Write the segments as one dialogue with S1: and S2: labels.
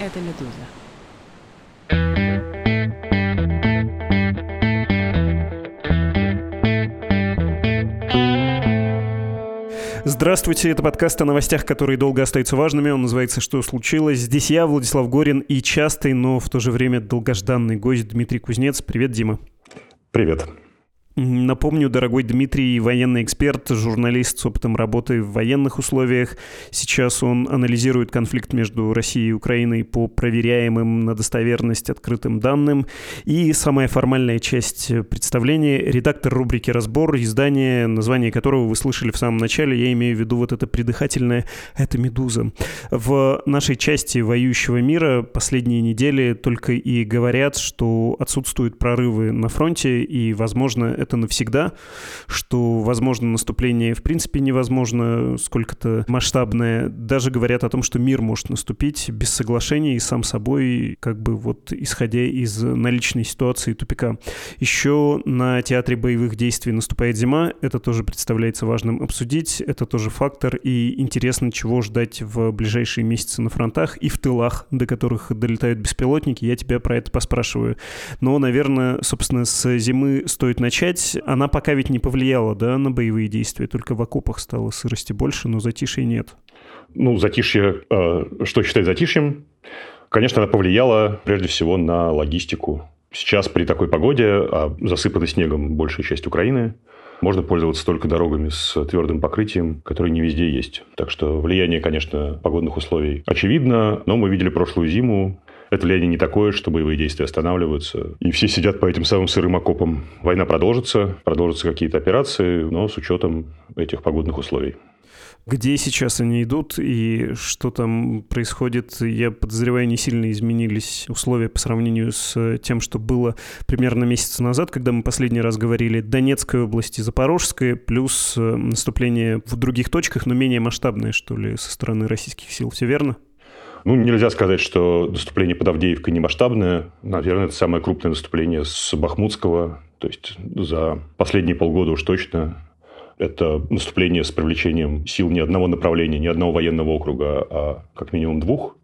S1: Это «Медуза».
S2: Здравствуйте, это подкаст о новостях, которые долго остаются важными. Он называется «Что случилось?». Здесь я, Владислав Горин, и частый, но в то же время долгожданный гость Дмитрий Кузнец. Привет, Дима.
S3: Привет.
S2: Напомню, дорогой Дмитрий, военный эксперт, журналист с опытом работы в военных условиях. Сейчас он анализирует конфликт между Россией и Украиной по проверяемым на достоверность открытым данным. И самая формальная часть представления — редактор рубрики «Разбор», издание, название которого вы слышали в самом начале. Я имею в виду вот это придыхательное «Это «Медуза». В нашей части воюющего мира последние недели только и говорят, что отсутствуют прорывы на фронте, и, возможно, это навсегда, что, возможно, наступление в принципе невозможно, сколько-то масштабное. Даже говорят о том, что мир может наступить без соглашения и сам собой, как бы вот исходя из наличной ситуации тупика. Еще на театре боевых действий наступает зима, это тоже представляется важным обсудить, это тоже фактор, и интересно, чего ждать в ближайшие месяцы на фронтах и в тылах, до которых долетают беспилотники, я тебя про это поспрашиваю. Но, наверное, собственно, с зимы стоит начать, начать, она пока ведь не повлияла, да, на боевые действия, только в окопах стало сырости больше, но затишья нет.
S3: Ну, затишье, э, что считать затишьем? Конечно, она повлияла прежде всего на логистику. Сейчас при такой погоде, а засыпанной снегом большая часть Украины, можно пользоваться только дорогами с твердым покрытием, которые не везде есть. Так что влияние, конечно, погодных условий очевидно, но мы видели прошлую зиму, это влияние не такое, что боевые действия останавливаются. И все сидят по этим самым сырым окопам. Война продолжится, продолжатся какие-то операции, но с учетом этих погодных условий.
S2: Где сейчас они идут и что там происходит, я подозреваю, не сильно изменились условия по сравнению с тем, что было примерно месяц назад, когда мы последний раз говорили Донецкой области, Запорожской, плюс э, наступление в других точках, но менее масштабное, что ли, со стороны российских сил. Все верно?
S3: Ну, нельзя сказать, что наступление под Авдеевкой не масштабное. Наверное, это самое крупное наступление с Бахмутского. То есть за последние полгода уж точно это наступление с привлечением сил не одного направления, не одного военного округа, а как минимум двух.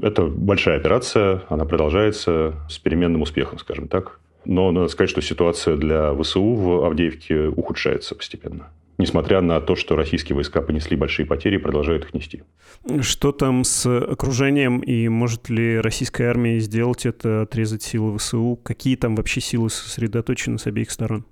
S3: Это большая операция, она продолжается с переменным успехом, скажем так. Но надо сказать, что ситуация для ВСУ в Авдеевке ухудшается постепенно несмотря на то, что российские войска понесли большие потери, продолжают их нести.
S2: Что там с окружением и может ли российская армия сделать это, отрезать силы ВСУ? Какие там вообще силы сосредоточены с обеих сторон?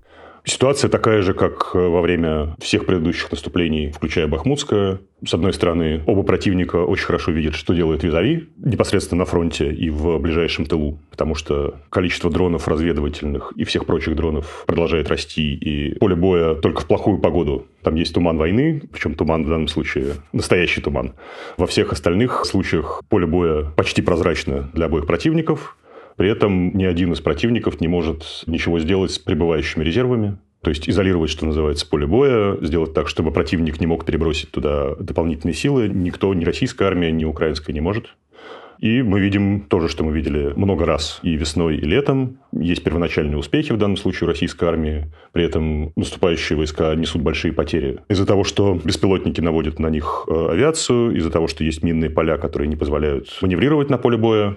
S3: Ситуация такая же, как э, во время всех предыдущих наступлений, включая Бахмутское. С одной стороны, оба противника очень хорошо видят, что делает Визави непосредственно на фронте и в ближайшем тылу, потому что количество дронов разведывательных и всех прочих дронов продолжает расти, и поле боя только в плохую погоду. Там есть туман войны, причем туман в данном случае настоящий туман. Во всех остальных случаях поле боя почти прозрачно для обоих противников, при этом ни один из противников не может ничего сделать с пребывающими резервами. То есть изолировать, что называется, поле боя, сделать так, чтобы противник не мог перебросить туда дополнительные силы. Никто, ни российская армия, ни украинская не может. И мы видим то же, что мы видели много раз и весной, и летом. Есть первоначальные успехи в данном случае российской армии. При этом наступающие войска несут большие потери. Из-за того, что беспилотники наводят на них э, авиацию, из-за того, что есть минные поля, которые не позволяют маневрировать на поле боя,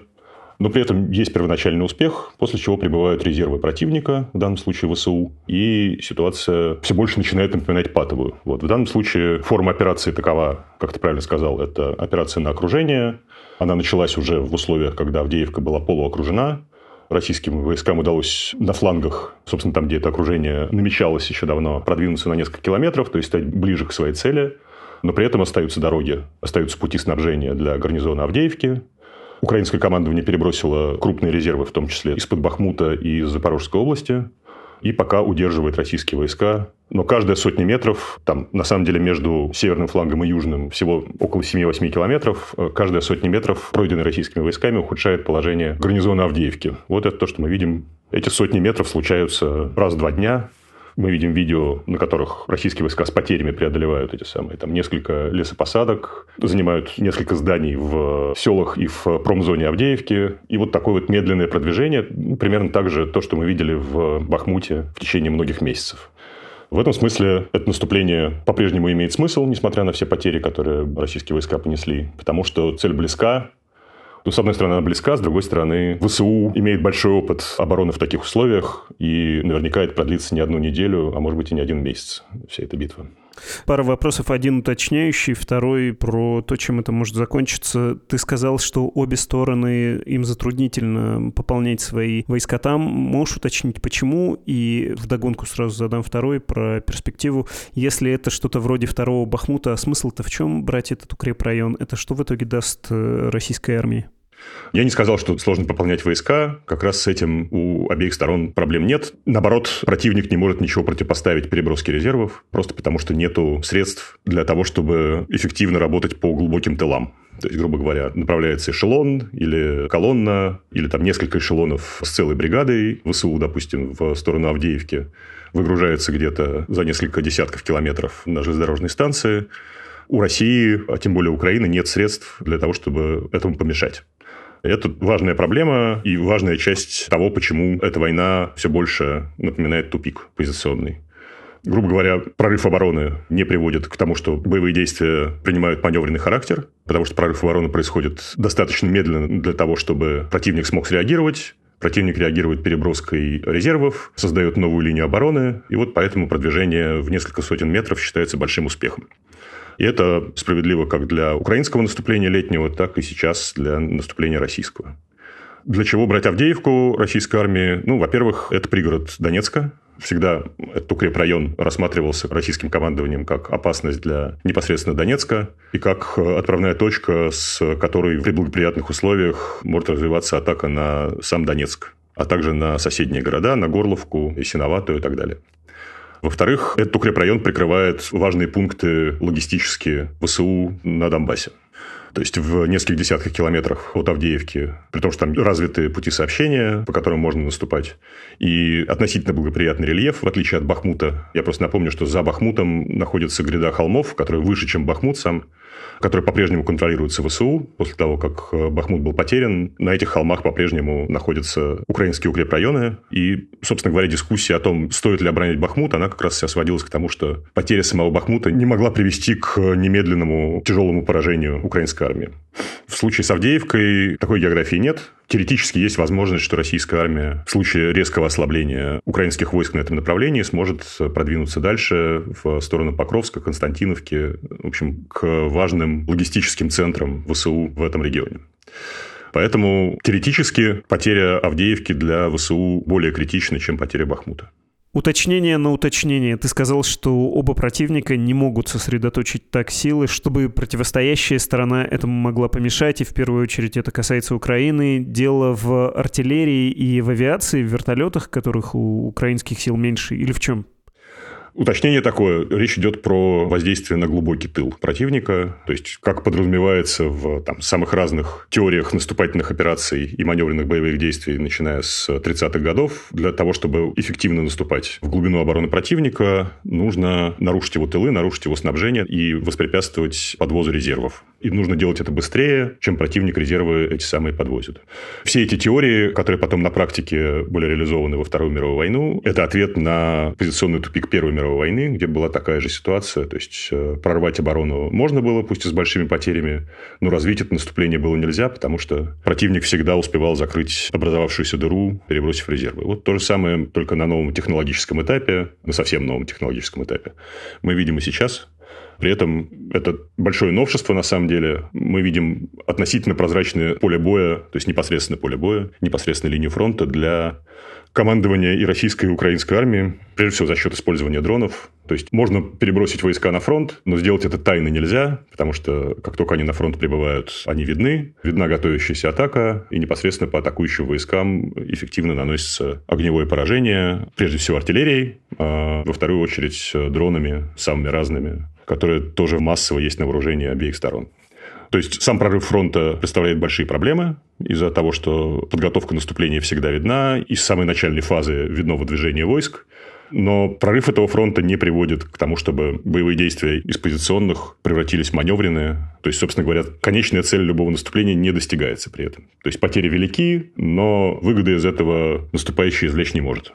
S3: но при этом есть первоначальный успех, после чего прибывают резервы противника, в данном случае ВСУ, и ситуация все больше начинает напоминать патовую. Вот. В данном случае форма операции такова, как ты правильно сказал, это операция на окружение. Она началась уже в условиях, когда Авдеевка была полуокружена, российским войскам удалось на флангах, собственно, там, где это окружение намечалось еще давно, продвинуться на несколько километров, то есть стать ближе к своей цели. Но при этом остаются дороги, остаются пути снабжения для гарнизона Авдеевки, Украинское командование перебросило крупные резервы, в том числе из-под Бахмута и из Запорожской области, и пока удерживает российские войска. Но каждая сотня метров, там на самом деле между северным флангом и южным всего около 7-8 километров, э, каждая сотня метров, пройденная российскими войсками, ухудшает положение гарнизона Авдеевки. Вот это то, что мы видим. Эти сотни метров случаются раз в два дня, мы видим видео, на которых российские войска с потерями преодолевают эти самые, там, несколько лесопосадок, занимают несколько зданий в селах и в промзоне Авдеевки. И вот такое вот медленное продвижение, ну, примерно так же то, что мы видели в Бахмуте в течение многих месяцев. В этом смысле это наступление по-прежнему имеет смысл, несмотря на все потери, которые российские войска понесли, потому что цель близка, Ну, с одной стороны, она близка, с другой стороны, ВСУ имеет большой опыт обороны в таких условиях, и наверняка это продлится не одну неделю, а может быть и не один месяц, вся эта битва.
S2: Пара вопросов. Один уточняющий, второй про то, чем это может закончиться. Ты сказал, что обе стороны, им затруднительно пополнять свои войска там. Можешь уточнить, почему? И вдогонку сразу задам второй про перспективу. Если это что-то вроде второго Бахмута, а смысл-то в чем брать этот укрепрайон? Это что в итоге даст э, российской армии?
S3: Я не сказал, что сложно пополнять войска. Как раз с этим у обеих сторон проблем нет. Наоборот, противник не может ничего противопоставить переброске резервов, просто потому что нету средств для того, чтобы эффективно работать по глубоким тылам. То есть, грубо говоря, направляется эшелон или колонна, или там несколько эшелонов с целой бригадой ВСУ, допустим, в сторону Авдеевки, выгружается где-то за несколько десятков километров на железнодорожной станции. У России, а тем более Украины, нет средств для того, чтобы этому помешать. Это важная проблема и важная часть того, почему эта война все больше напоминает тупик позиционный грубо говоря, прорыв обороны не приводит к тому, что боевые действия принимают маневренный характер, потому что прорыв обороны происходит достаточно медленно для того, чтобы противник смог среагировать. Противник реагирует переброской резервов, создает новую линию обороны, и вот поэтому продвижение в несколько сотен метров считается большим успехом. И это справедливо как для украинского наступления летнего, так и сейчас для наступления российского. Для чего брать Авдеевку российской армии? Ну, во-первых, это пригород Донецка. Всегда этот укрепрайон рассматривался российским командованием как опасность для непосредственно Донецка и как отправная точка, с которой при благоприятных условиях может развиваться атака на сам Донецк, а также на соседние города, на Горловку, Ясиноватую и так далее. Во-вторых, этот укрепрайон прикрывает важные пункты логистические ВСУ на Донбассе. То есть в нескольких десятках километрах от Авдеевки, при том, что там развиты пути сообщения, по которым можно наступать, и относительно благоприятный рельеф, в отличие от Бахмута. Я просто напомню, что за Бахмутом находится гряда холмов, которые выше, чем Бахмут сам который по-прежнему контролируется ВСУ. После того, как э, Бахмут был потерян, на этих холмах по-прежнему находятся украинские укрепрайоны. И, собственно говоря, дискуссия о том, стоит ли оборонять Бахмут, она как раз вся сводилась к тому, что потеря самого Бахмута не могла привести к немедленному тяжелому поражению украинской армии. В случае с Авдеевкой такой географии нет. Теоретически есть возможность, что российская армия в случае резкого ослабления украинских войск на этом направлении сможет продвинуться дальше в сторону Покровска, Константиновки, в общем, к важным логистическим центрам ВСУ в этом регионе. Поэтому теоретически потеря Авдеевки для ВСУ более критична, чем потеря Бахмута.
S2: Уточнение на уточнение. Ты сказал, что оба противника не могут сосредоточить так силы, чтобы противостоящая сторона этому могла помешать, и в первую очередь это касается Украины. Дело в артиллерии и в авиации, в вертолетах, которых у украинских сил меньше, или в чем?
S3: Уточнение такое. Речь идет про воздействие на глубокий тыл противника. То есть, как подразумевается в там, самых разных теориях наступательных операций и маневренных боевых действий, начиная с 30-х годов, для того, чтобы эффективно наступать в глубину обороны противника, нужно нарушить его тылы, нарушить его снабжение и воспрепятствовать подвозу резервов. И нужно делать это быстрее, чем противник резервы эти самые подвозит. Все эти теории, которые потом на практике были реализованы во Вторую мировую войну, это ответ на позиционный тупик Первой мировой войны, где была такая же ситуация. То есть, э, прорвать оборону можно было, пусть и с большими потерями, но развить это наступление было нельзя, потому что противник всегда успевал закрыть образовавшуюся дыру, перебросив резервы. Вот то же самое, только на новом технологическом этапе, на совсем новом технологическом этапе, мы видим и сейчас. При этом это большое новшество, на самом деле. Мы видим относительно прозрачное поле боя, то есть непосредственно поле боя, непосредственно линию фронта для командования и российской, и украинской армии, прежде всего за счет использования дронов. То есть можно перебросить войска на фронт, но сделать это тайно нельзя, потому что как только они на фронт прибывают, они видны, видна готовящаяся атака, и непосредственно по атакующим войскам эффективно наносится огневое поражение, прежде всего артиллерией, а во вторую очередь дронами самыми разными, которые тоже массово есть на вооружении обеих сторон. То есть сам прорыв фронта представляет большие проблемы из-за того, что подготовка наступления всегда видна, и с самой начальной фазы видно выдвижение войск. Но прорыв этого фронта не приводит к тому, чтобы боевые действия из позиционных превратились в маневренные. То есть, собственно говоря, конечная цель любого наступления не достигается при этом. То есть, потери велики, но выгоды из этого наступающий извлечь не может.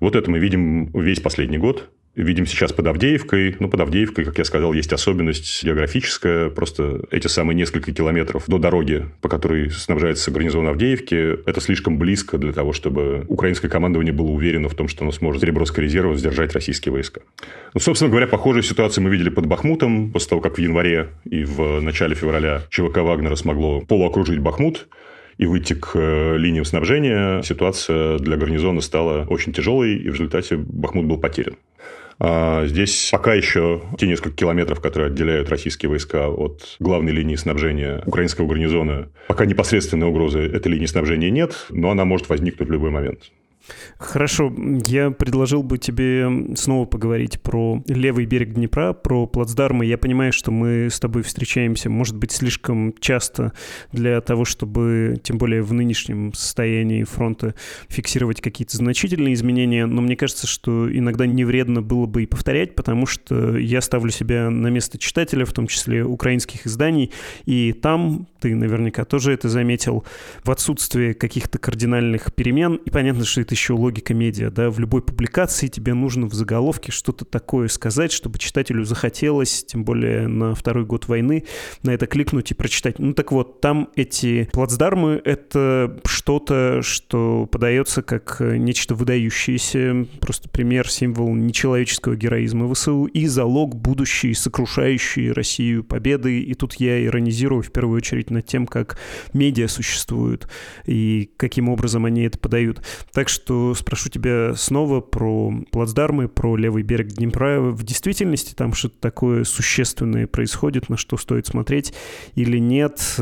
S3: Вот это мы видим весь последний год. Видим сейчас под Авдеевкой. Ну, под Авдеевкой, как я сказал, есть особенность географическая. Просто эти самые несколько километров до дороги, по которой снабжается гарнизон Авдеевки, это слишком близко для того, чтобы украинское командование было уверено в том, что оно сможет переброской резервов сдержать российские войска. Ну, собственно говоря, похожую ситуацию мы видели под Бахмутом, после того, как в январе и в начале февраля ЧВК Вагнера смогло полуокружить Бахмут и выйти к э, линиям снабжения, ситуация для гарнизона стала очень тяжелой, и в результате Бахмут был потерян. А здесь пока еще те несколько километров, которые отделяют российские войска от главной линии снабжения украинского гарнизона, пока непосредственной угрозы этой линии снабжения нет, но она может возникнуть в любой момент.
S2: Хорошо, я предложил бы тебе снова поговорить про левый берег Днепра, про плацдармы. Я понимаю, что мы с тобой встречаемся, может быть, слишком часто для того, чтобы, тем более в нынешнем состоянии фронта, фиксировать какие-то значительные изменения, но мне кажется, что иногда не вредно было бы и повторять, потому что я ставлю себя на место читателя, в том числе украинских изданий, и там, ты наверняка тоже это заметил, в отсутствие каких-то кардинальных перемен, и понятно, что это еще логика медиа, да, в любой публикации тебе нужно в заголовке что-то такое сказать, чтобы читателю захотелось, тем более на второй год войны, на это кликнуть и прочитать. Ну так вот, там эти плацдармы — это что-то, что подается как нечто выдающееся, просто пример, символ нечеловеческого героизма ВСУ и залог будущей сокрушающей Россию победы. И тут я иронизирую в первую очередь над тем, как медиа существуют и каким образом они это подают. Так что что спрошу тебя снова про плацдармы, про левый берег Днепра. В действительности там что-то такое существенное происходит, на что стоит смотреть или нет?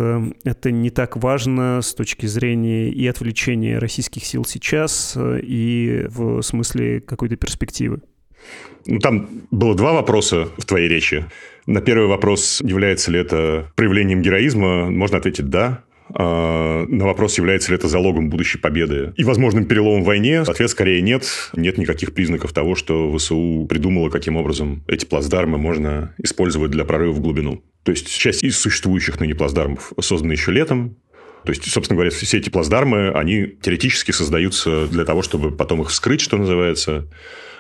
S2: Это не так важно с точки зрения и отвлечения российских сил сейчас, и в смысле какой-то перспективы.
S3: Ну, там было два вопроса в твоей речи. На первый вопрос, является ли это проявлением героизма, можно ответить «да». А, на вопрос, является ли это залогом будущей победы и возможным переломом в войне, ответ скорее нет. Нет никаких признаков того, что ВСУ придумало, каким образом эти плацдармы можно использовать для прорыва в глубину. То есть, часть из существующих ныне плацдармов созданы еще летом, то есть, собственно говоря, все эти плацдармы, они теоретически создаются для того, чтобы потом их вскрыть, что называется,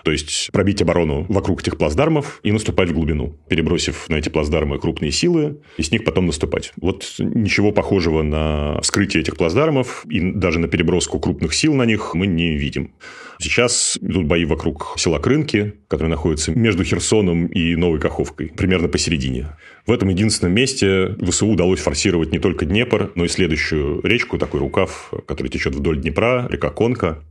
S3: то есть пробить оборону вокруг этих плацдармов и наступать в глубину, перебросив на эти плацдармы крупные силы и с них потом наступать. Вот ничего похожего на вскрытие этих плацдармов и даже на переброску крупных сил на них мы не видим. Сейчас идут бои вокруг села Крынки, которое находится между Херсоном и Новой Каховкой, примерно посередине. В этом единственном месте ВСУ удалось форсировать не только Днепр, но и следующую речку, такой рукав, который течет вдоль Днепра, река Конка.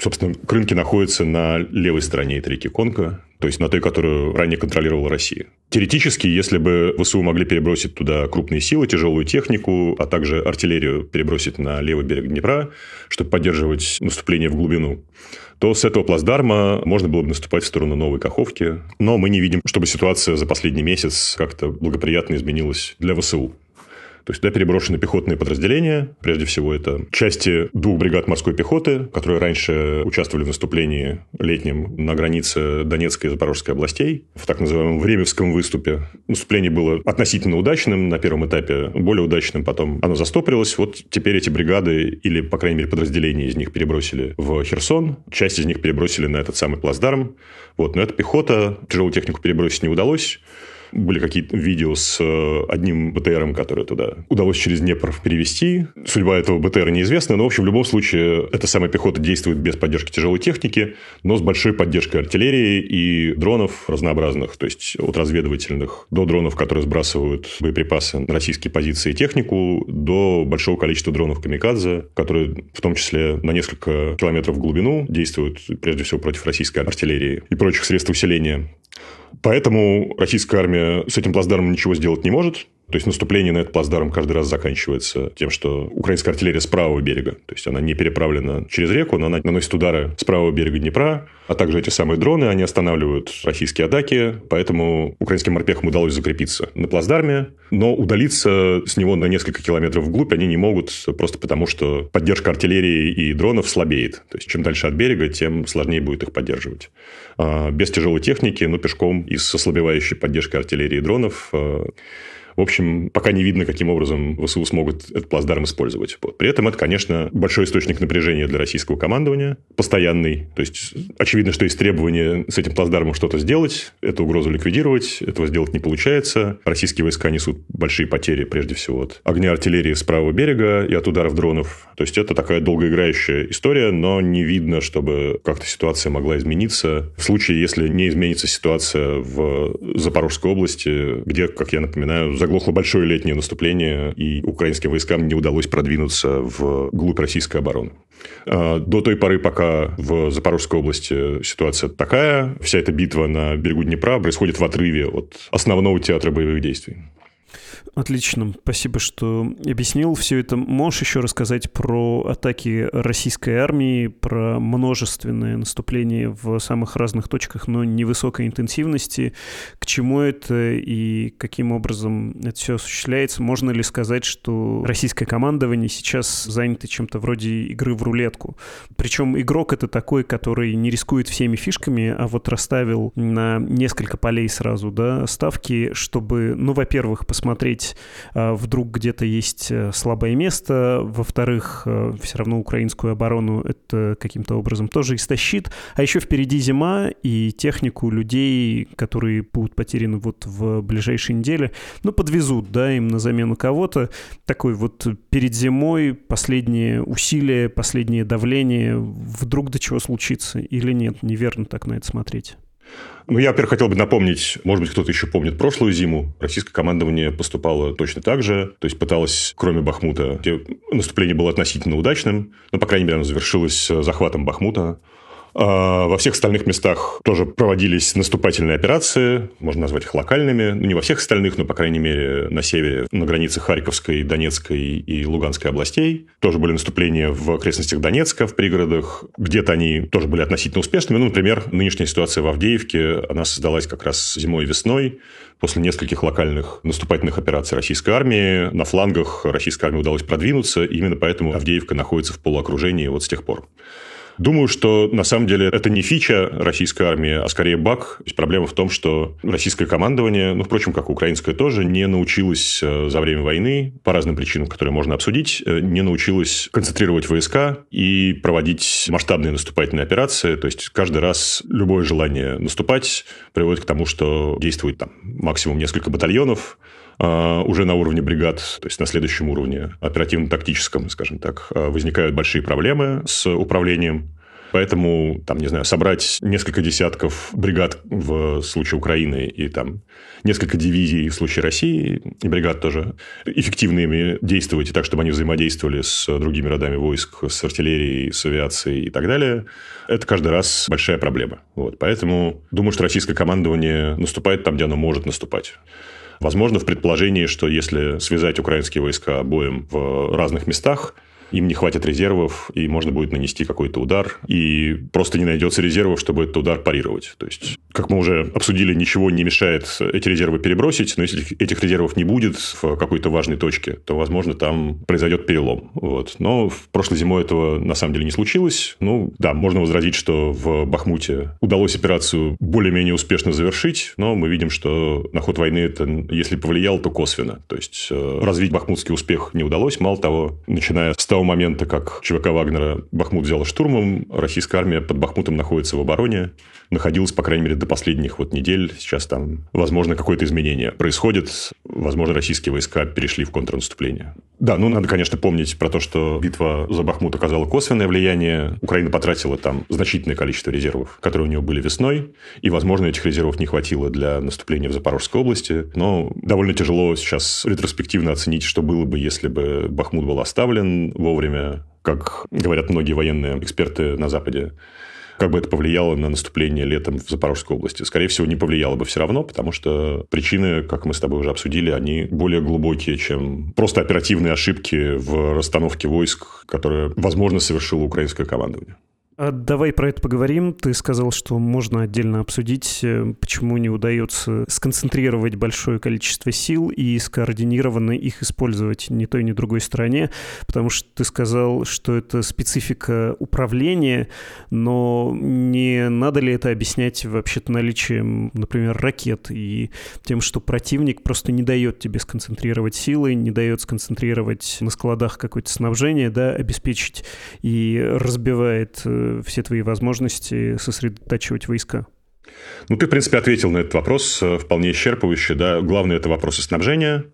S3: Собственно, Крынки находятся на левой стороне этой реки Конка, то есть на той, которую ранее контролировала Россия. Теоретически, если бы ВСУ могли перебросить туда крупные силы, тяжелую технику, а также артиллерию перебросить на левый берег Днепра, чтобы поддерживать наступление в глубину, то с этого плацдарма можно было бы наступать в сторону Новой Каховки. Но мы не видим, чтобы ситуация за последний месяц как-то благоприятно изменилась для ВСУ. То есть туда переброшены пехотные подразделения. Прежде всего, это части двух бригад морской пехоты, которые раньше участвовали в наступлении летнем на границе Донецкой и Запорожской областей, в так называемом Времевском выступе. Наступление было относительно удачным на первом этапе, более удачным потом оно застопорилось. Вот теперь эти бригады, или, по крайней мере, подразделения из них перебросили в Херсон, часть из них перебросили на этот самый плацдарм. Вот. Но эта пехота, тяжелую технику перебросить не удалось. Были какие-то видео с э, одним БТРом, который туда удалось через Днепр перевести. Судьба этого БТРа неизвестна, но, в общем, в любом случае, эта самая пехота действует без поддержки тяжелой техники, но с большой поддержкой артиллерии и дронов разнообразных, то есть от разведывательных до дронов, которые сбрасывают боеприпасы на российские позиции и технику, до большого количества дронов «Камикадзе», которые в том числе на несколько километров в глубину действуют прежде всего против российской артиллерии и прочих средств усиления. Поэтому российская армия с этим плацдармом ничего сделать не может. То есть наступление на этот плацдарм каждый раз заканчивается тем, что украинская артиллерия с правого берега, то есть она не переправлена через реку, но она наносит удары с правого берега Днепра, а также эти самые дроны, они останавливают российские атаки, поэтому украинским морпехам удалось закрепиться на плацдарме, но удалиться с него на несколько километров вглубь они не могут, просто потому что поддержка артиллерии и дронов слабеет. То есть чем дальше от берега, тем сложнее будет их поддерживать. А без тяжелой техники, но пешком и с ослабевающей поддержкой артиллерии и дронов а, В общем, пока не видно, каким образом ВСУ смогут этот плацдарм использовать. При этом это, конечно, большой источник напряжения для российского командования, постоянный. То есть, очевидно, что есть требование с этим плацдармом что-то сделать, эту угрозу ликвидировать. Этого сделать не получается. Российские войска несут большие потери, прежде всего, от огня артиллерии с правого берега и от ударов дронов. То есть, это такая долгоиграющая история, но не видно, чтобы как-то ситуация могла измениться. В случае, если не изменится ситуация в Запорожской области, где, как я напоминаю, заглохло большое летнее наступление, и украинским войскам не удалось продвинуться в глубь российской обороны. А, до той поры, пока в Запорожской области ситуация такая, вся эта битва на берегу Днепра происходит в отрыве от основного театра боевых действий.
S2: Отлично, спасибо, что объяснил все это. Можешь еще рассказать про атаки российской армии, про множественное наступление в самых разных точках, но невысокой интенсивности. К чему это и каким образом это все осуществляется? Можно ли сказать, что российское командование сейчас занято чем-то вроде игры в рулетку? Причем игрок это такой, который не рискует всеми фишками, а вот расставил на несколько полей сразу да, ставки, чтобы, ну, во-первых, посмотреть посмотреть, а, вдруг где-то есть э, слабое место, во-вторых, э, все равно украинскую оборону это каким-то образом тоже истощит, а еще впереди зима и технику людей, которые будут потеряны вот в ближайшие недели, ну, подвезут, да, им на замену кого-то, такой вот перед зимой последние усилия, последнее давление, вдруг до чего случится или нет, неверно так на это смотреть.
S3: Ну, я, во-первых, хотел бы напомнить, может быть, кто-то еще помнит прошлую зиму. Российское командование поступало точно так же. То есть, пыталось, кроме Бахмута, где наступление было относительно удачным, но, по крайней мере, оно завершилось захватом Бахмута. А во всех остальных местах тоже проводились наступательные операции, можно назвать их локальными, ну, не во всех остальных, но, по крайней мере, на севере, на границе Харьковской, Донецкой и Луганской областей. Тоже были наступления в окрестностях Донецка, в пригородах. Где-то они тоже были относительно успешными. Ну, например, нынешняя ситуация в Авдеевке, она создалась как раз зимой и весной, после нескольких локальных наступательных операций российской армии. На флангах российской армии удалось продвинуться, именно поэтому Авдеевка находится в полуокружении вот с тех пор. Думаю, что на самом деле это не фича российской армии, а скорее баг. То есть проблема в том, что российское командование, ну, впрочем, как украинское тоже, не научилось э, за время войны, по разным причинам, которые можно обсудить, э, не научилось концентрировать войска и проводить масштабные наступательные операции. То есть каждый раз любое желание наступать приводит к тому, что действует там максимум несколько батальонов, уже на уровне бригад, то есть на следующем уровне, оперативно-тактическом, скажем так, а, возникают большие проблемы с управлением. Поэтому, там, не знаю, собрать несколько десятков бригад в случае Украины и там несколько дивизий в случае России, и бригад тоже эффективными действовать, и так, чтобы они взаимодействовали с другими родами войск, с артиллерией, с авиацией и так далее, это каждый раз большая проблема. Вот. Поэтому думаю, что российское командование наступает там, где оно может наступать. Возможно, в предположении, что если связать украинские войска боем в разных местах, им не хватит резервов, и можно будет нанести какой-то удар, и просто не найдется резервов, чтобы этот удар парировать. То есть, как мы уже обсудили, ничего не мешает эти резервы перебросить, но если этих резервов не будет в какой-то важной точке, то, возможно, там произойдет перелом. Вот. Но в прошлой зимой этого на самом деле не случилось. Ну, да, можно возразить, что в Бахмуте удалось операцию более-менее успешно завершить, но мы видим, что на ход войны это, если повлияло, то косвенно. То есть, э, развить бахмутский успех не удалось. Мало того, начиная с того того момента, как ЧВК Вагнера Бахмут взяла штурмом, российская армия под Бахмутом находится в обороне, находилась, по крайней мере, до последних вот недель. Сейчас там, возможно, какое-то изменение происходит. Возможно, российские войска перешли в контрнаступление. Да, ну, надо, конечно, помнить про то, что битва за Бахмут оказала косвенное влияние. Украина потратила там значительное количество резервов, которые у нее были весной. И, возможно, этих резервов не хватило для наступления в Запорожской области. Но довольно тяжело сейчас ретроспективно оценить, что было бы, если бы Бахмут был оставлен вовремя, как говорят многие военные эксперты на Западе, как бы это повлияло на наступление летом в Запорожской области? Скорее всего, не повлияло бы все равно, потому что причины, как мы с тобой уже обсудили, они более глубокие, чем просто оперативные ошибки в расстановке войск, которые, возможно, совершило украинское командование.
S2: А давай про это поговорим. Ты сказал, что можно отдельно обсудить, э, почему не удается сконцентрировать большое количество сил и скоординированно их использовать ни той, ни другой стороне, потому что ты сказал, что это специфика управления, но не надо ли это объяснять вообще-то наличием, например, ракет и тем, что противник просто не дает тебе сконцентрировать силы, не дает сконцентрировать на складах какое-то снабжение, да, обеспечить и разбивает э, все твои возможности сосредотачивать войска?
S3: Ну, ты, в принципе, ответил на этот вопрос э, вполне исчерпывающе. Да? Главное – это вопросы снабжения,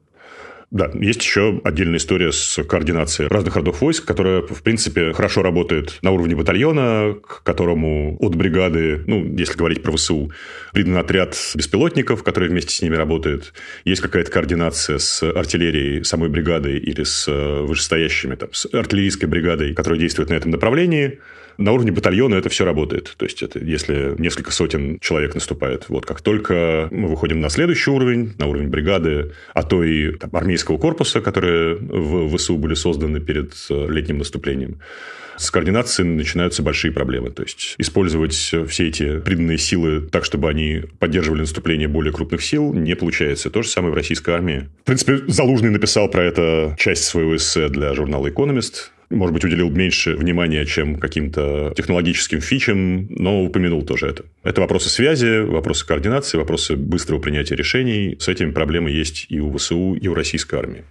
S3: да, есть еще отдельная история с координацией разных родов войск, которая, в принципе, хорошо работает на уровне батальона, к которому от бригады, ну, если говорить про ВСУ, придан отряд беспилотников, который вместе с ними работает. Есть какая-то координация с артиллерией самой бригады или с э, вышестоящими, там, с артиллерийской бригадой, которая действует на этом направлении. На уровне батальона это все работает. То есть, это если несколько сотен человек наступает. Вот как только мы выходим на следующий уровень, на уровень бригады, а то и там, армейского корпуса, которые в ВСУ были созданы перед э, летним наступлением, с координацией начинаются большие проблемы. То есть, использовать все эти приданные силы так, чтобы они поддерживали наступление более крупных сил, не получается. То же самое в российской армии. В принципе, Залужный написал про это часть своего эссе для журнала «Экономист», может быть, уделил меньше внимания, чем каким-то технологическим фичам, но упомянул тоже это. Это вопросы связи, вопросы координации, вопросы быстрого принятия решений. С этим проблемы есть и у ВСУ, и у российской армии.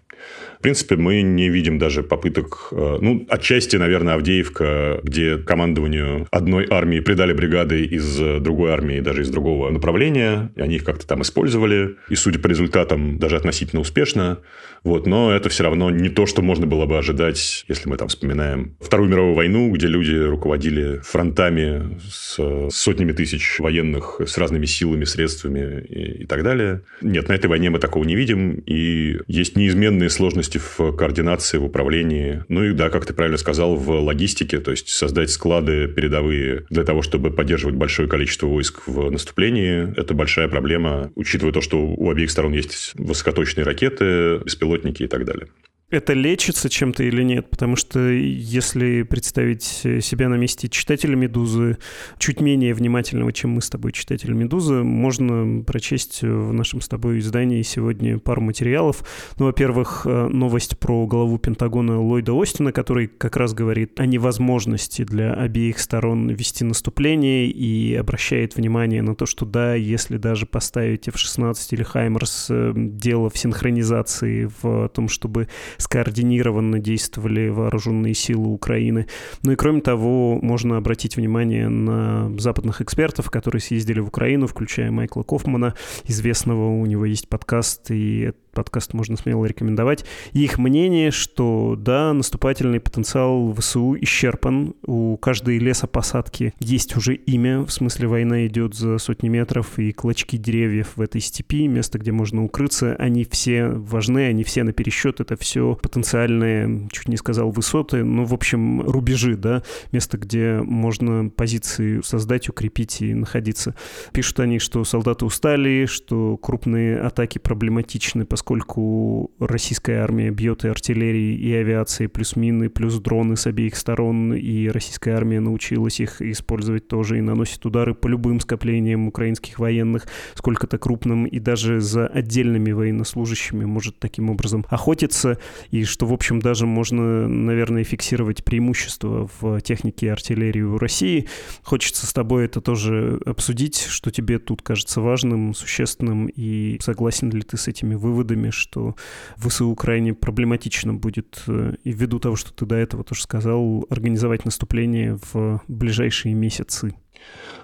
S3: Принципе, мы не видим даже попыток... Э, ну, отчасти, наверное, Авдеевка, где командованию одной армии придали бригады из другой армии, даже из другого направления, они их как-то там использовали. И, судя по результатам, даже относительно успешно. Вот, но это все равно не то, что можно было бы ожидать, если мы там вспоминаем Вторую мировую войну, где люди руководили фронтами с сотнями тысяч военных, с разными силами, средствами и, и так далее. Нет, на этой войне мы такого не видим, и есть неизменные сложности в координации, в управлении. Ну и да, как ты правильно сказал, в логистике, то есть создать склады передовые для того, чтобы поддерживать большое количество войск в наступлении, это большая проблема, учитывая то, что у обеих сторон есть высокоточные ракеты, беспилотники и так далее
S2: это лечится чем-то или нет? Потому что если представить себя на месте читателя «Медузы», чуть менее внимательного, чем мы с тобой, читатель «Медузы», можно прочесть в нашем с тобой издании сегодня пару материалов. Ну, во-первых, э, новость про главу Пентагона Ллойда Остина, который как раз говорит о невозможности для обеих сторон вести наступление и обращает внимание на то, что да, если даже поставить F-16 или Хаймерс, э, дело в синхронизации, в том, чтобы скоординированно действовали вооруженные силы Украины. Ну и кроме того, можно обратить внимание на западных экспертов, которые съездили в Украину, включая Майкла Кофмана, известного, у него есть подкаст, и подкаст можно смело рекомендовать. Их мнение, что да, наступательный потенциал ВСУ исчерпан. У каждой лесопосадки есть уже имя, в смысле война идет за сотни метров, и клочки деревьев в этой степи, место, где можно укрыться, они все важны, они все на пересчет, это все потенциальные, чуть не сказал высоты, но, в общем, рубежи, да, место, где можно позиции создать, укрепить и находиться. Пишут они, что солдаты устали, что крупные атаки проблематичны, поскольку поскольку российская армия бьет и артиллерией, и авиацией, плюс мины, плюс дроны с обеих сторон, и российская армия научилась их использовать тоже и наносит удары по любым скоплениям украинских военных, сколько-то крупным, и даже за отдельными военнослужащими может таким образом охотиться, и что, в общем, даже можно, наверное, фиксировать преимущество в технике артиллерии у России. Хочется с тобой это тоже обсудить, что тебе тут кажется важным, существенным, и согласен ли ты с этими выводами, выводами, что ВСУ крайне проблематично будет, э, и ввиду того, что ты до этого тоже сказал, организовать наступление в ближайшие месяцы.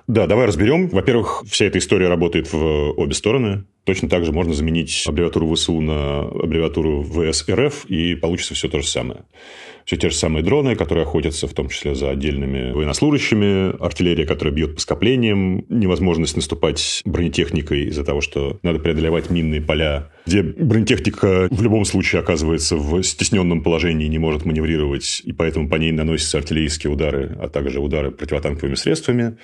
S3: Да, давай разберем. Во-первых, вся эта история работает в обе стороны. Точно так же можно заменить аббревиатуру ВСУ на аббревиатуру ВСРФ, и получится все то же самое. Все те же самые дроны, которые охотятся в том числе за отдельными военнослужащими, артиллерия, которая бьет по скоплениям, невозможность наступать бронетехникой из-за того, что надо преодолевать минные поля, где бронетехника в любом случае оказывается в стесненном положении, не может маневрировать, и поэтому по ней наносятся артиллерийские удары, а также удары противотанковыми средствами.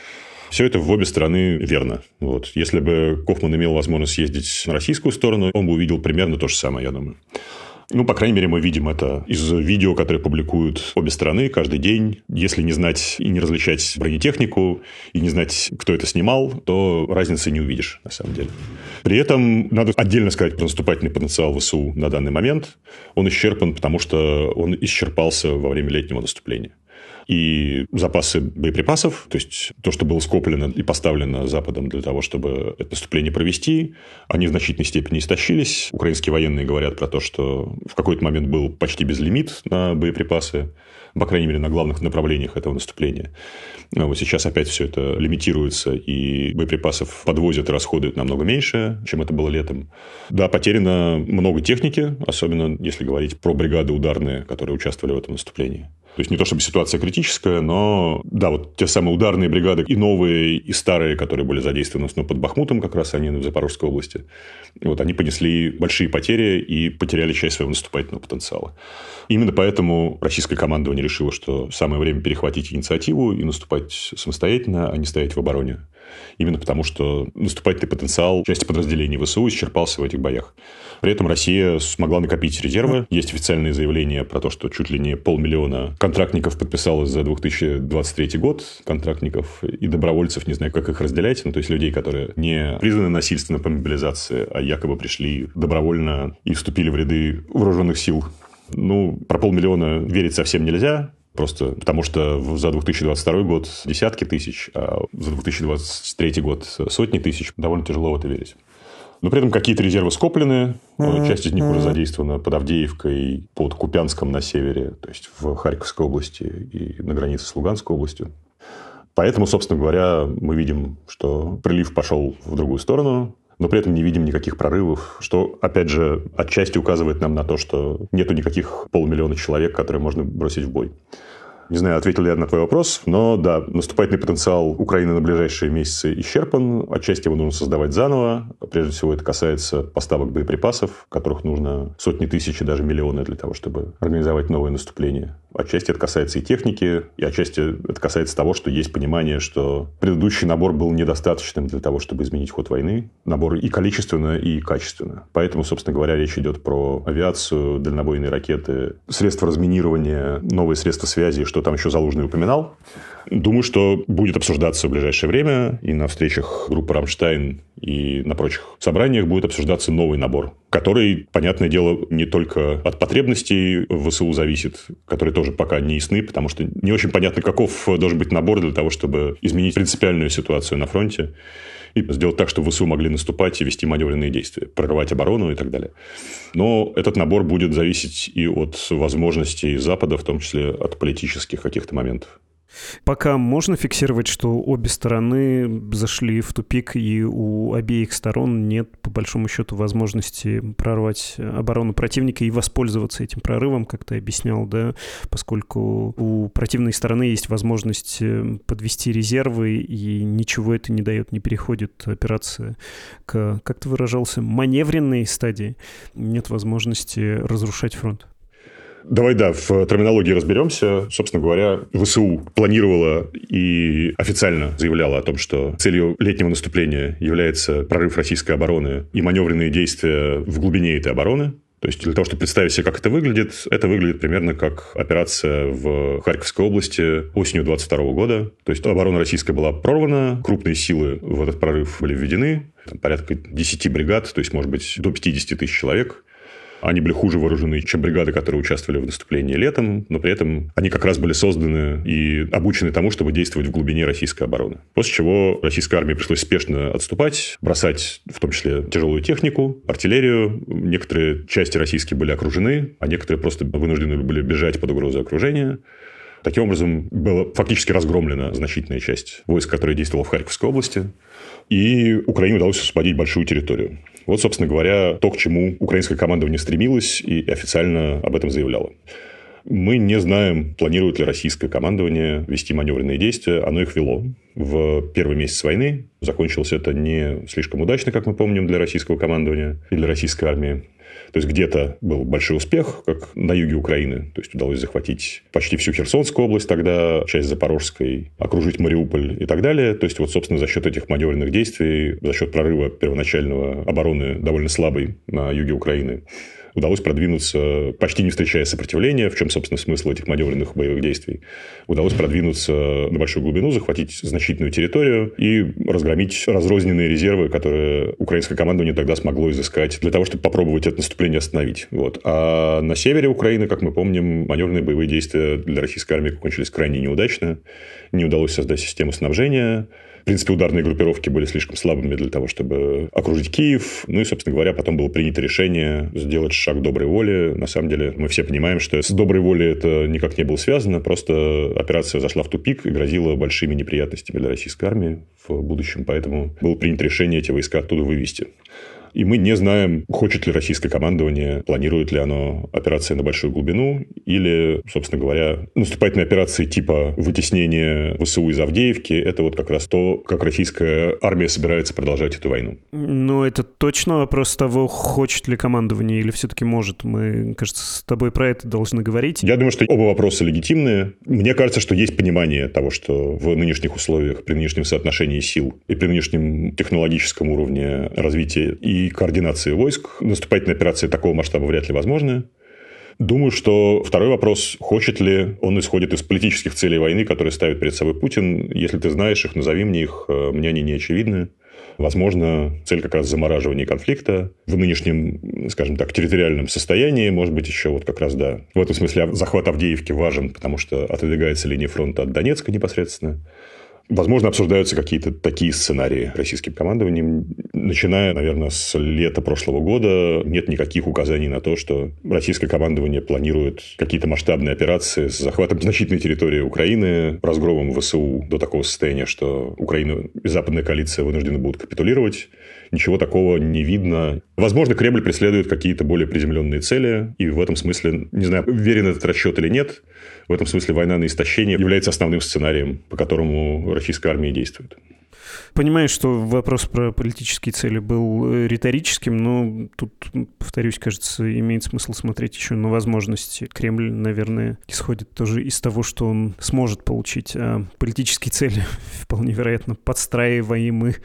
S3: Все это в обе стороны верно. Вот. Если бы Кофман имел возможность ездить на российскую сторону, он бы увидел примерно то же самое, я думаю. Ну, по крайней мере, мы видим это из видео, которые публикуют обе страны каждый день. Если не знать и не различать бронетехнику, и не знать, кто это снимал, то разницы не увидишь, на самом деле. При этом надо отдельно сказать про наступательный потенциал ВСУ на данный момент. Он исчерпан, потому что он исчерпался во время летнего наступления и запасы боеприпасов, то есть то, что было скоплено и поставлено Западом для того, чтобы это наступление провести, они в значительной степени истощились. Украинские военные говорят про то, что в какой-то момент был почти безлимит на боеприпасы, по крайней мере, на главных направлениях этого наступления. А вот сейчас опять все это лимитируется, и боеприпасов подвозят и расходуют намного меньше, чем это было летом. Да, потеряно много техники, особенно если говорить про бригады ударные, которые участвовали в этом наступлении. То есть не то чтобы ситуация критическая, но да, вот те самые ударные бригады и новые, и старые, которые были задействованы ну, под Бахмутом, как раз они в Запорожской области, вот они понесли большие потери и потеряли часть своего наступательного потенциала. Именно поэтому российское командование решило, что самое время перехватить инициативу и наступать самостоятельно, а не стоять в обороне. Именно потому, что наступательный потенциал части подразделений ВСУ исчерпался в этих боях. При этом Россия смогла накопить резервы. Есть официальные заявления про то, что чуть ли не полмиллиона контрактников подписалось за 2023 год. Контрактников и добровольцев, не знаю, как их разделять. Ну, то есть людей, которые не признаны насильственно по мобилизации, а якобы пришли добровольно и вступили в ряды вооруженных сил. Ну, про полмиллиона верить совсем нельзя. Просто потому что за 2022 год десятки тысяч, а за 2023 год сотни тысяч. Довольно тяжело в это верить. Но при этом какие-то резервы скоплены, mm-hmm. часть из них уже задействована под Авдеевкой, под Купянском на севере, то есть в Харьковской области и на границе с Луганской областью. Поэтому, собственно говоря, мы видим, что прилив пошел в другую сторону, но при этом не видим никаких прорывов, что, опять же, отчасти указывает нам на то, что нету никаких полмиллиона человек, которые можно бросить в бой. Не знаю, ответил ли я на твой вопрос, но да, наступательный потенциал Украины на ближайшие месяцы исчерпан. Отчасти его нужно создавать заново. Прежде всего, это касается поставок боеприпасов, которых нужно сотни тысяч и даже миллионы для того, чтобы организовать новое наступление. Отчасти это касается и техники, и отчасти это касается того, что есть понимание, что предыдущий набор был недостаточным для того, чтобы изменить ход войны. Набор и количественно, и качественно. Поэтому, собственно говоря, речь идет про авиацию, дальнобойные ракеты, средства разминирования, новые средства связи, что там еще Залужный упоминал. Думаю, что будет обсуждаться в ближайшее время и на встречах группы «Рамштайн» и на прочих собраниях будет обсуждаться новый набор, который, понятное дело, не только от потребностей ВСУ зависит, которые тоже пока не ясны, потому что не очень понятно, каков должен быть набор для того, чтобы изменить принципиальную ситуацию на фронте и сделать так, чтобы ВСУ могли наступать и вести маневренные действия, прорывать оборону и так далее. Но этот набор будет зависеть и от возможностей Запада, в том числе от политических каких-то моментов.
S2: Пока можно фиксировать, что обе стороны зашли в тупик, и у обеих сторон нет, по большому счету, возможности прорвать оборону противника и воспользоваться этим прорывом, как ты объяснял, да, поскольку у противной стороны есть возможность э, подвести резервы, и ничего это не дает, не переходит операция к, как ты выражался, маневренной стадии. Нет возможности разрушать фронт.
S3: Давай, да, в терминологии разберемся. Собственно говоря, ВСУ планировала и официально заявляла о том, что целью летнего наступления является прорыв российской обороны и маневренные действия в глубине этой обороны. То есть для того, чтобы представить себе, как это выглядит, это выглядит примерно как операция в Харьковской области осенью 22 года. То есть оборона российская была прорвана, крупные силы в этот прорыв были введены, там порядка 10 бригад, то есть, может быть, до 50 тысяч человек. Они были хуже вооружены, чем бригады, которые участвовали в наступлении летом, но при этом они как раз были созданы и обучены тому, чтобы действовать в глубине российской обороны. После чего российской армии пришлось спешно отступать, бросать в том числе тяжелую технику, артиллерию. Некоторые части российские были окружены, а некоторые просто вынуждены были бежать под угрозой окружения. Таким образом, была фактически разгромлена значительная часть войск, которые действовала в Харьковской области, и Украине удалось освободить большую территорию. Вот, собственно говоря, то, к чему украинское командование стремилось и официально об этом заявляло. Мы не знаем, планирует ли российское командование вести маневренные действия. Оно их вело. В первый месяц войны закончилось это не слишком удачно, как мы помним, для российского командования и для российской армии. То есть где-то был большой успех, как на юге Украины. То есть удалось захватить почти всю Херсонскую область тогда, часть Запорожской, окружить Мариуполь и так далее. То есть вот, собственно, за счет этих маневренных действий, за счет прорыва первоначального обороны довольно слабой на юге Украины, удалось продвинуться, почти не встречая сопротивления, в чем, собственно, смысл этих маневренных боевых действий. Удалось продвинуться на большую глубину, захватить значительную территорию и разгромить разрозненные резервы, которые украинское командование тогда смогло изыскать для того, чтобы попробовать это наступление остановить. Вот. А на севере Украины, как мы помним, маневренные боевые действия для российской армии кончились крайне неудачно. Не удалось создать систему снабжения, принципе, ударные группировки были слишком слабыми для того, чтобы окружить Киев. Ну и, собственно говоря, потом было принято решение сделать шаг доброй воли. На самом деле, мы все понимаем, что с доброй волей это никак не было связано. Просто операция зашла в тупик и грозила большими неприятностями для российской армии в будущем. Поэтому было принято решение эти войска оттуда вывести. И мы не знаем, хочет ли российское командование, планирует ли оно операции на большую глубину, или, собственно говоря, наступательные операции типа вытеснения ВСУ из Авдеевки – это вот как раз то, как российская армия собирается продолжать эту войну.
S2: Ну, это точно вопрос того, хочет ли командование или все-таки может. Мы, кажется, с тобой про это должны говорить.
S3: Я думаю, что оба вопроса легитимные. Мне кажется, что есть понимание того, что в нынешних условиях, при нынешнем соотношении сил и при нынешнем технологическом уровне развития и координации войск. Наступательные операции такого масштаба вряд ли возможны. Думаю, что второй вопрос, хочет ли он исходит из политических целей войны, которые ставит перед собой Путин. Если ты знаешь их, назови мне их, э, мне они не очевидны. Возможно, цель как раз замораживания конфликта в нынешнем, скажем так, территориальном состоянии. Может быть, еще вот как раз, да. В этом смысле захват Авдеевки важен, потому что отодвигается линия фронта от Донецка непосредственно. Возможно, обсуждаются какие-то такие сценарии российским командованием. Начиная, наверное, с лета прошлого года нет никаких указаний на то, что российское командование планирует какие-то масштабные операции с захватом значительной территории Украины, разгромом ВСУ до такого состояния, что Украина и западная коалиция вынуждены будут капитулировать. Ничего такого не видно. Возможно, Кремль преследует какие-то более приземленные цели, и в этом смысле, не знаю, верен этот расчет или нет, в этом смысле война на истощение является основным сценарием, по которому российская армия действует.
S2: Понимаю, что вопрос про политические цели был э, риторическим, но тут, повторюсь, кажется, имеет смысл смотреть еще на возможности. Кремль, наверное, исходит тоже из того, что он сможет получить. А политические цели, вполне вероятно, подстраиваемы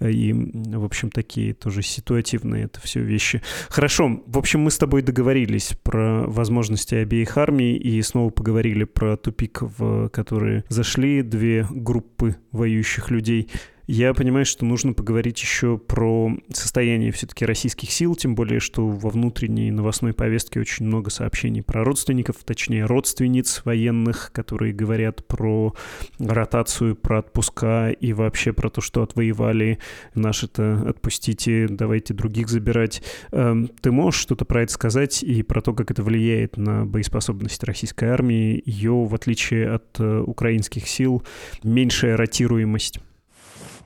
S2: и, в общем, такие тоже ситуативные это все вещи. Хорошо, в общем, мы с тобой договорились про возможности обеих армий и снова поговорили про тупик, в который зашли две группы воюющих людей. Я понимаю, что нужно поговорить еще про состояние все-таки российских сил, тем более, что во внутренней новостной повестке очень много сообщений про родственников, точнее, родственниц военных, которые говорят про ротацию, про отпуска и вообще про то, что отвоевали наши-то отпустите, давайте других забирать. Эм, ты можешь что-то про это сказать и про то, как это влияет на боеспособность российской армии, ее, в отличие от э, украинских сил, меньшая ротируемость?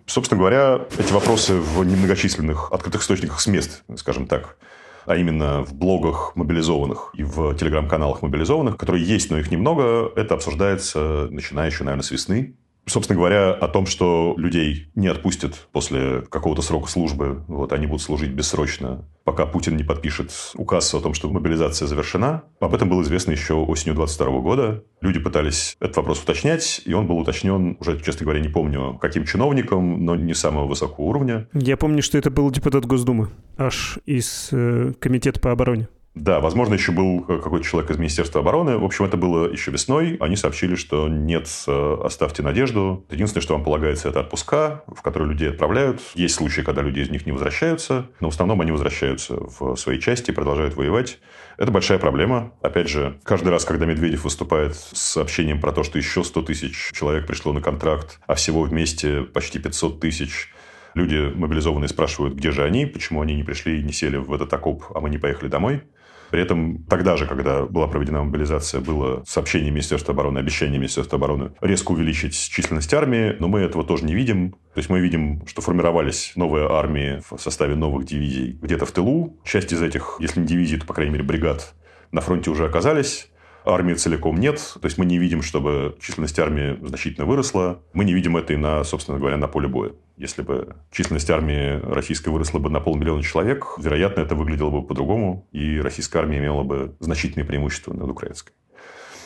S3: Собственно говоря, эти вопросы в немногочисленных открытых источниках с мест, скажем так, а именно в блогах мобилизованных и в телеграм-каналах мобилизованных, которые есть, но их немного, это обсуждается, начиная еще, наверное, с весны собственно говоря, о том, что людей не отпустят после какого-то срока службы, вот, они будут служить бессрочно, пока Путин не подпишет указ о том, что мобилизация завершена. Об этом было известно еще осенью 22 года. Люди пытались этот вопрос уточнять, и он был уточнен уже, честно говоря, не помню, каким чиновником, но не самого высокого уровня.
S2: Я помню, что это был депутат Госдумы, аж из э, Комитета по обороне.
S3: Да, возможно, еще был э, какой-то человек из Министерства обороны. В общем, это было еще весной. Они сообщили, что нет, э, оставьте надежду. Единственное, что вам полагается, это отпуска, в которые людей отправляют. Есть случаи, когда люди из них не возвращаются, но в основном они возвращаются в свои части и продолжают воевать. Это большая проблема. Опять же, каждый раз, когда Медведев выступает с сообщением про то, что еще 100 тысяч человек пришло на контракт, а всего вместе почти 500 тысяч, Люди мобилизованные спрашивают, где же они, почему они не пришли и не сели в этот окоп, а мы не поехали домой. При этом тогда же, когда была проведена мобилизация, было сообщение Министерства обороны, обещание Министерства обороны резко увеличить численность армии, но мы этого тоже не видим. То есть мы видим, что формировались новые армии в составе новых дивизий где-то в тылу. Часть из этих, если не дивизий, то, по крайней мере, бригад на фронте уже оказались армии целиком нет. То есть мы не видим, чтобы численность армии значительно выросла. Мы не видим это и на, собственно говоря, на поле боя. Если бы численность армии российской выросла бы на полмиллиона человек, вероятно, это выглядело бы по-другому, и российская армия имела бы значительные преимущества над украинской.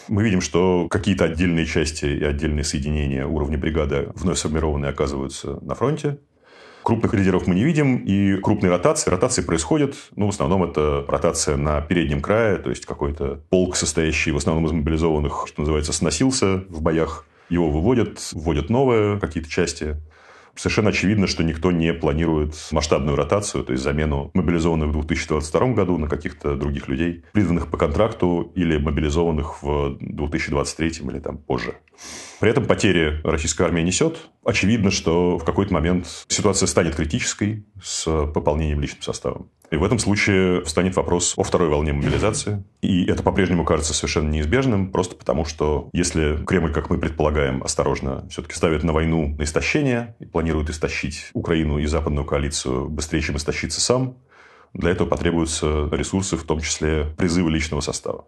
S3: Мы видим, что какие-то отдельные части и отдельные соединения уровня бригады вновь сформированные оказываются на фронте. Крупных лидеров мы не видим, и крупные ротации. Ротации происходят, ну, в основном это ротация на переднем крае, то есть какой-то полк, состоящий в основном из мобилизованных, что называется, сносился в боях. Его выводят, вводят новые какие-то части. Совершенно очевидно, что никто не планирует масштабную ротацию, то есть замену мобилизованных в 2022 году на каких-то других людей, призванных по контракту или мобилизованных в 2023 или там позже. При этом потери российская армия несет. Очевидно, что в какой-то момент ситуация станет критической с пополнением личным составом. И в этом случае встанет вопрос о второй волне мобилизации. И это по-прежнему кажется совершенно неизбежным, просто потому что если Кремль, как мы предполагаем, осторожно все-таки ставит на войну на истощение и планирует истощить Украину и западную коалицию быстрее, чем истощиться сам, для этого потребуются ресурсы, в том числе призывы личного состава.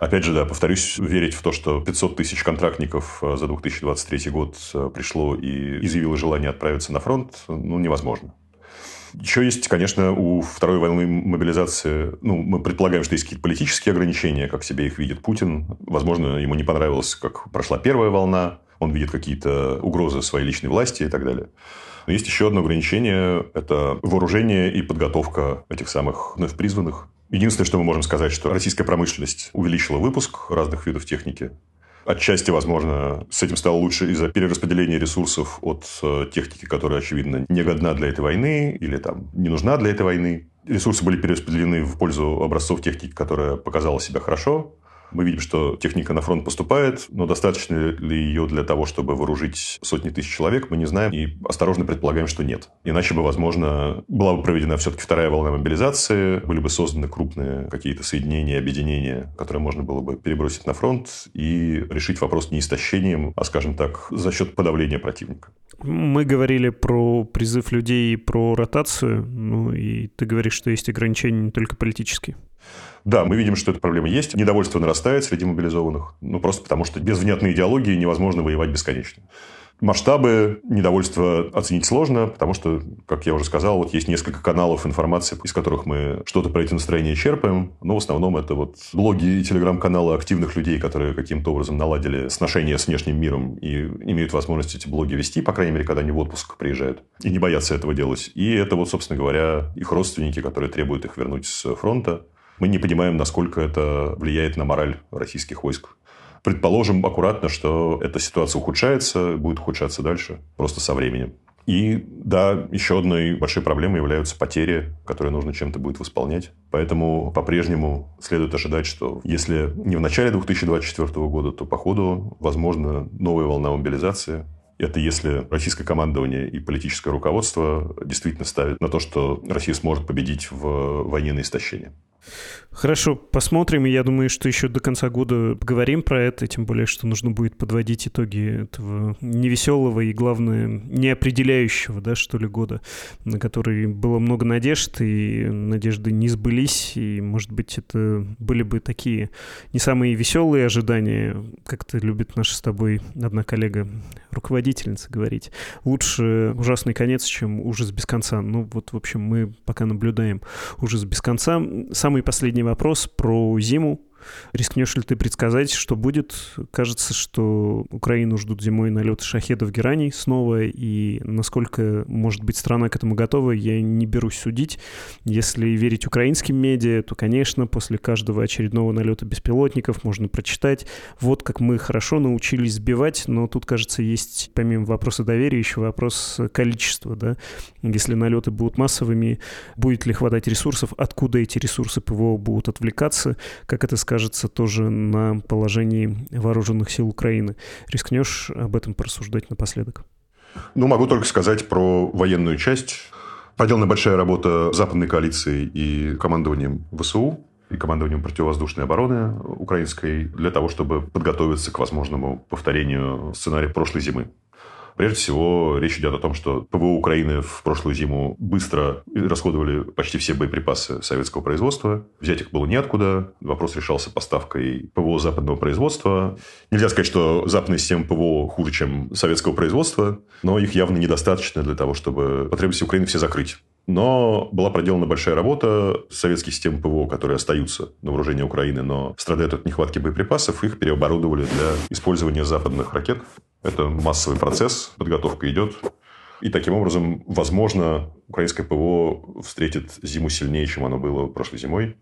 S3: Опять же, да, повторюсь, верить в то, что 500 тысяч контрактников э, за 2023 год э, пришло и изъявило желание отправиться на фронт, ну, невозможно. Еще есть, конечно, у второй волны мобилизации, ну, мы предполагаем, что есть какие-то политические ограничения, как себе их видит Путин. Возможно, ему не понравилось, как прошла первая волна, он видит какие-то угрозы своей личной власти и так далее. Но есть еще одно ограничение – это вооружение и подготовка этих самых вновь призванных. Единственное, что мы можем сказать, что российская промышленность увеличила выпуск разных видов техники. Отчасти, возможно, с этим стало лучше из-за перераспределения ресурсов от э, техники, которая, очевидно, не годна для этой войны или там не нужна для этой войны. Ресурсы были перераспределены в пользу образцов техники, которая показала себя хорошо. Мы видим, что техника на фронт поступает, но достаточно ли ее для того, чтобы вооружить сотни тысяч человек, мы не знаем и осторожно предполагаем, что нет. Иначе бы, возможно, была бы проведена все-таки вторая волна мобилизации, были бы созданы крупные какие-то соединения, объединения, которые можно было бы перебросить на фронт и решить вопрос не истощением, а, скажем так, за счет подавления противника.
S2: Мы говорили про призыв людей и про ротацию, ну и ты говоришь, что есть ограничения не только политические.
S3: Да, мы видим, что эта проблема есть. Недовольство нарастает среди мобилизованных. Ну, просто потому, что без внятной идеологии невозможно воевать бесконечно. Масштабы недовольства оценить сложно, потому что, как я уже сказал, вот есть несколько каналов информации, из которых мы что-то про эти настроения черпаем. Но в основном это вот блоги и телеграм-каналы активных людей, которые каким-то образом наладили сношения с внешним миром и имеют возможность эти блоги вести, по крайней мере, когда они в отпуск приезжают. И не боятся этого делать. И это вот, собственно говоря, их родственники, которые требуют их вернуть с фронта. Мы не понимаем, насколько это влияет на мораль российских войск. Предположим аккуратно, что эта ситуация ухудшается, будет ухудшаться дальше, просто со временем. И да, еще одной большой проблемой являются потери, которые нужно чем-то будет восполнять. Поэтому по-прежнему следует ожидать, что если не в начале 2024 года, то по ходу, возможно, новая волна мобилизации. Это если российское командование и политическое руководство действительно ставят на то, что Россия сможет победить в войне на истощение.
S2: Хорошо, посмотрим. Я думаю, что еще до конца года поговорим про это, тем более, что нужно будет подводить итоги этого невеселого и, главное, неопределяющего, да, что ли, года, на который было много надежд, и надежды не сбылись, и, может быть, это были бы такие не самые веселые ожидания, как это любит наша с тобой одна коллега, руководительница, говорить. Лучше ужасный конец, чем ужас без конца. Ну, вот, в общем, мы пока наблюдаем ужас без конца. Сам самый последний вопрос про зиму. Рискнешь ли ты предсказать, что будет? Кажется, что Украину ждут зимой налеты шахедов гераний снова, и насколько, может быть, страна к этому готова, я не берусь судить. Если верить украинским медиа, то, конечно, после каждого очередного налета беспилотников можно прочитать, вот как мы хорошо научились сбивать, но тут, кажется, есть, помимо вопроса доверия, еще вопрос количества, да? Если налеты будут массовыми, будет ли хватать ресурсов, откуда эти ресурсы ПВО будут отвлекаться, как это сказать скажется тоже на положении вооруженных сил Украины. Рискнешь об этом порассуждать напоследок?
S3: Ну, могу только сказать про военную часть. Проделана большая работа западной коалиции и командованием ВСУ и командованием противовоздушной обороны украинской для того, чтобы подготовиться к возможному повторению сценария прошлой зимы. Прежде всего, речь идет о том, что ПВО Украины в прошлую зиму быстро расходовали почти все боеприпасы советского производства. Взять их было неоткуда. Вопрос решался поставкой ПВО западного производства. Нельзя сказать, что западная система ПВО хуже, чем советского производства, но их явно недостаточно для того, чтобы потребности Украины все закрыть. Но была проделана большая работа. Советские системы ПВО, которые остаются на вооружении Украины, но страдают от нехватки боеприпасов, их переоборудовали для использования западных ракет. Это массовый процесс, подготовка идет. И таким образом, возможно, украинское ПВО встретит зиму сильнее, чем оно было прошлой зимой.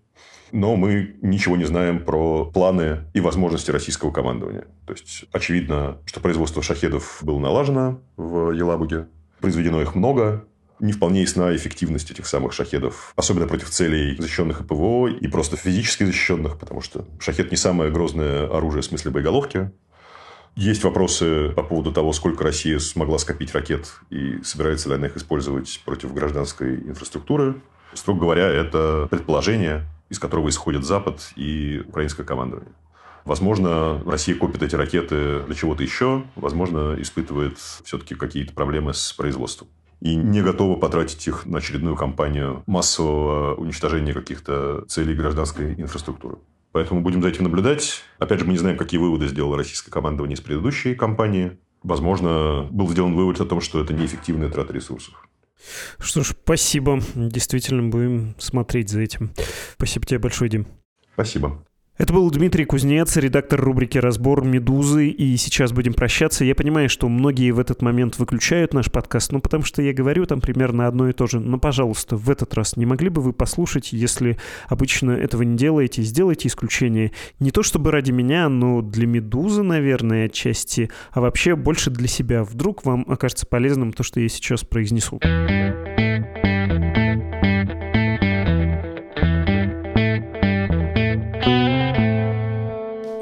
S3: Но мы ничего не знаем про планы и возможности российского командования. То есть, очевидно, что производство шахедов было налажено в Елабуге. Произведено их много, не вполне ясна эффективность этих самых шахедов, особенно против целей защищенных и ПВО, и просто физически защищенных, потому что шахед не самое грозное оружие в смысле боеголовки. Есть вопросы по поводу того, сколько Россия смогла скопить ракет и собирается ли она их использовать против гражданской инфраструктуры. Строго говоря, это предположение, из которого исходит Запад и украинское командование. Возможно, Россия копит эти ракеты для чего-то еще. Возможно, испытывает все-таки какие-то проблемы с производством. И не готова потратить их на очередную кампанию массового уничтожения каких-то целей гражданской инфраструктуры. Поэтому будем за этим наблюдать. Опять же, мы не знаем, какие выводы сделало российское командование из предыдущей кампании. Возможно, был сделан вывод о том, что это неэффективная трата ресурсов.
S2: Что ж, спасибо. Действительно, будем смотреть за этим. Спасибо тебе большое, Дим.
S3: Спасибо.
S2: Это был Дмитрий Кузнец, редактор рубрики «Разбор Медузы», и сейчас будем прощаться. Я понимаю, что многие в этот момент выключают наш подкаст, ну, потому что я говорю там примерно одно и то же. Но, пожалуйста, в этот раз не могли бы вы послушать, если обычно этого не делаете, сделайте исключение. Не то чтобы ради меня, но для «Медузы», наверное, отчасти, а вообще больше для себя. Вдруг вам окажется полезным то, что я сейчас произнесу.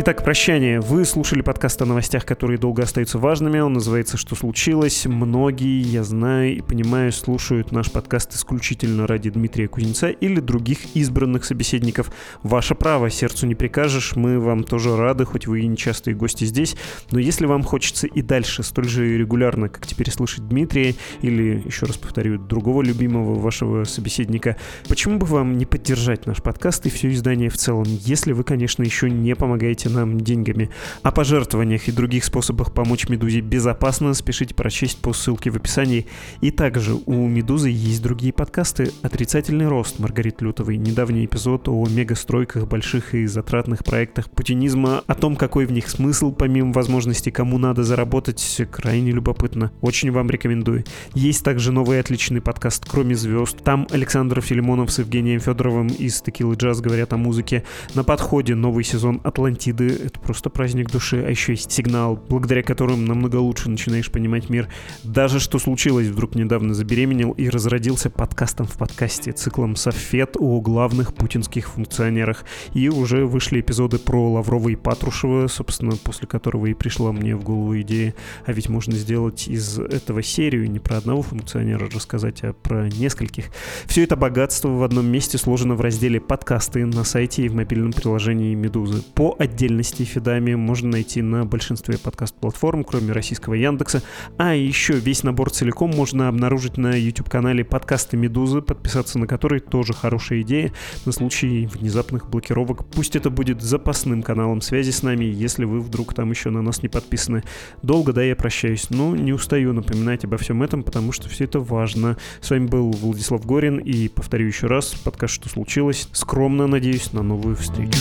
S2: Итак, прощание. Вы слушали подкаст о новостях, которые долго остаются важными. Он называется «Что случилось?». Многие, я знаю и понимаю, слушают наш подкаст исключительно ради Дмитрия Кузнеца или других избранных собеседников. Ваше право, сердцу не прикажешь. Мы вам тоже рады, хоть вы и нечастые гости здесь. Но если вам хочется и дальше столь же регулярно, как теперь слышать Дмитрия или, еще раз повторю, другого любимого вашего собеседника, почему бы вам не поддержать наш подкаст и все издание в целом, если вы, конечно, еще не помогаете нам деньгами. О пожертвованиях и других способах помочь «Медузе» безопасно спешите прочесть по ссылке в описании. И также у «Медузы» есть другие подкасты «Отрицательный рост» Маргарит Лютовой, недавний эпизод о мегастройках, больших и затратных проектах путинизма, о том, какой в них смысл, помимо возможности, кому надо заработать, крайне любопытно. Очень вам рекомендую. Есть также новый отличный подкаст «Кроме звезд». Там Александр Филимонов с Евгением Федоровым из «Текилы джаз» говорят о музыке. На подходе новый сезон «Атлантиды» виды — это просто праздник души, а еще есть сигнал, благодаря которым намного лучше начинаешь понимать мир. Даже что случилось, вдруг недавно забеременел и разродился подкастом в подкасте, циклом «Софет» о главных путинских функционерах. И уже вышли эпизоды про Лаврова и Патрушева, собственно, после которого и пришла мне в голову идея, а ведь можно сделать из этого серию, не про одного функционера рассказать, а про нескольких. Все это богатство в одном месте сложено в разделе «Подкасты» на сайте и в мобильном приложении «Медузы». По отдельности отдельности Фидами можно найти на большинстве подкаст-платформ, кроме российского Яндекса. А еще весь набор целиком можно обнаружить на YouTube-канале подкасты Медузы, подписаться на который тоже хорошая идея на случай внезапных блокировок. Пусть это будет запасным каналом связи с нами, если вы вдруг там еще на нас не подписаны. Долго, да, я прощаюсь, но не устаю напоминать обо всем этом, потому что все это важно. С вами был Владислав Горин, и повторю еще раз, подкаст «Что случилось?» Скромно надеюсь на новую встречу.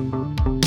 S2: Thank you.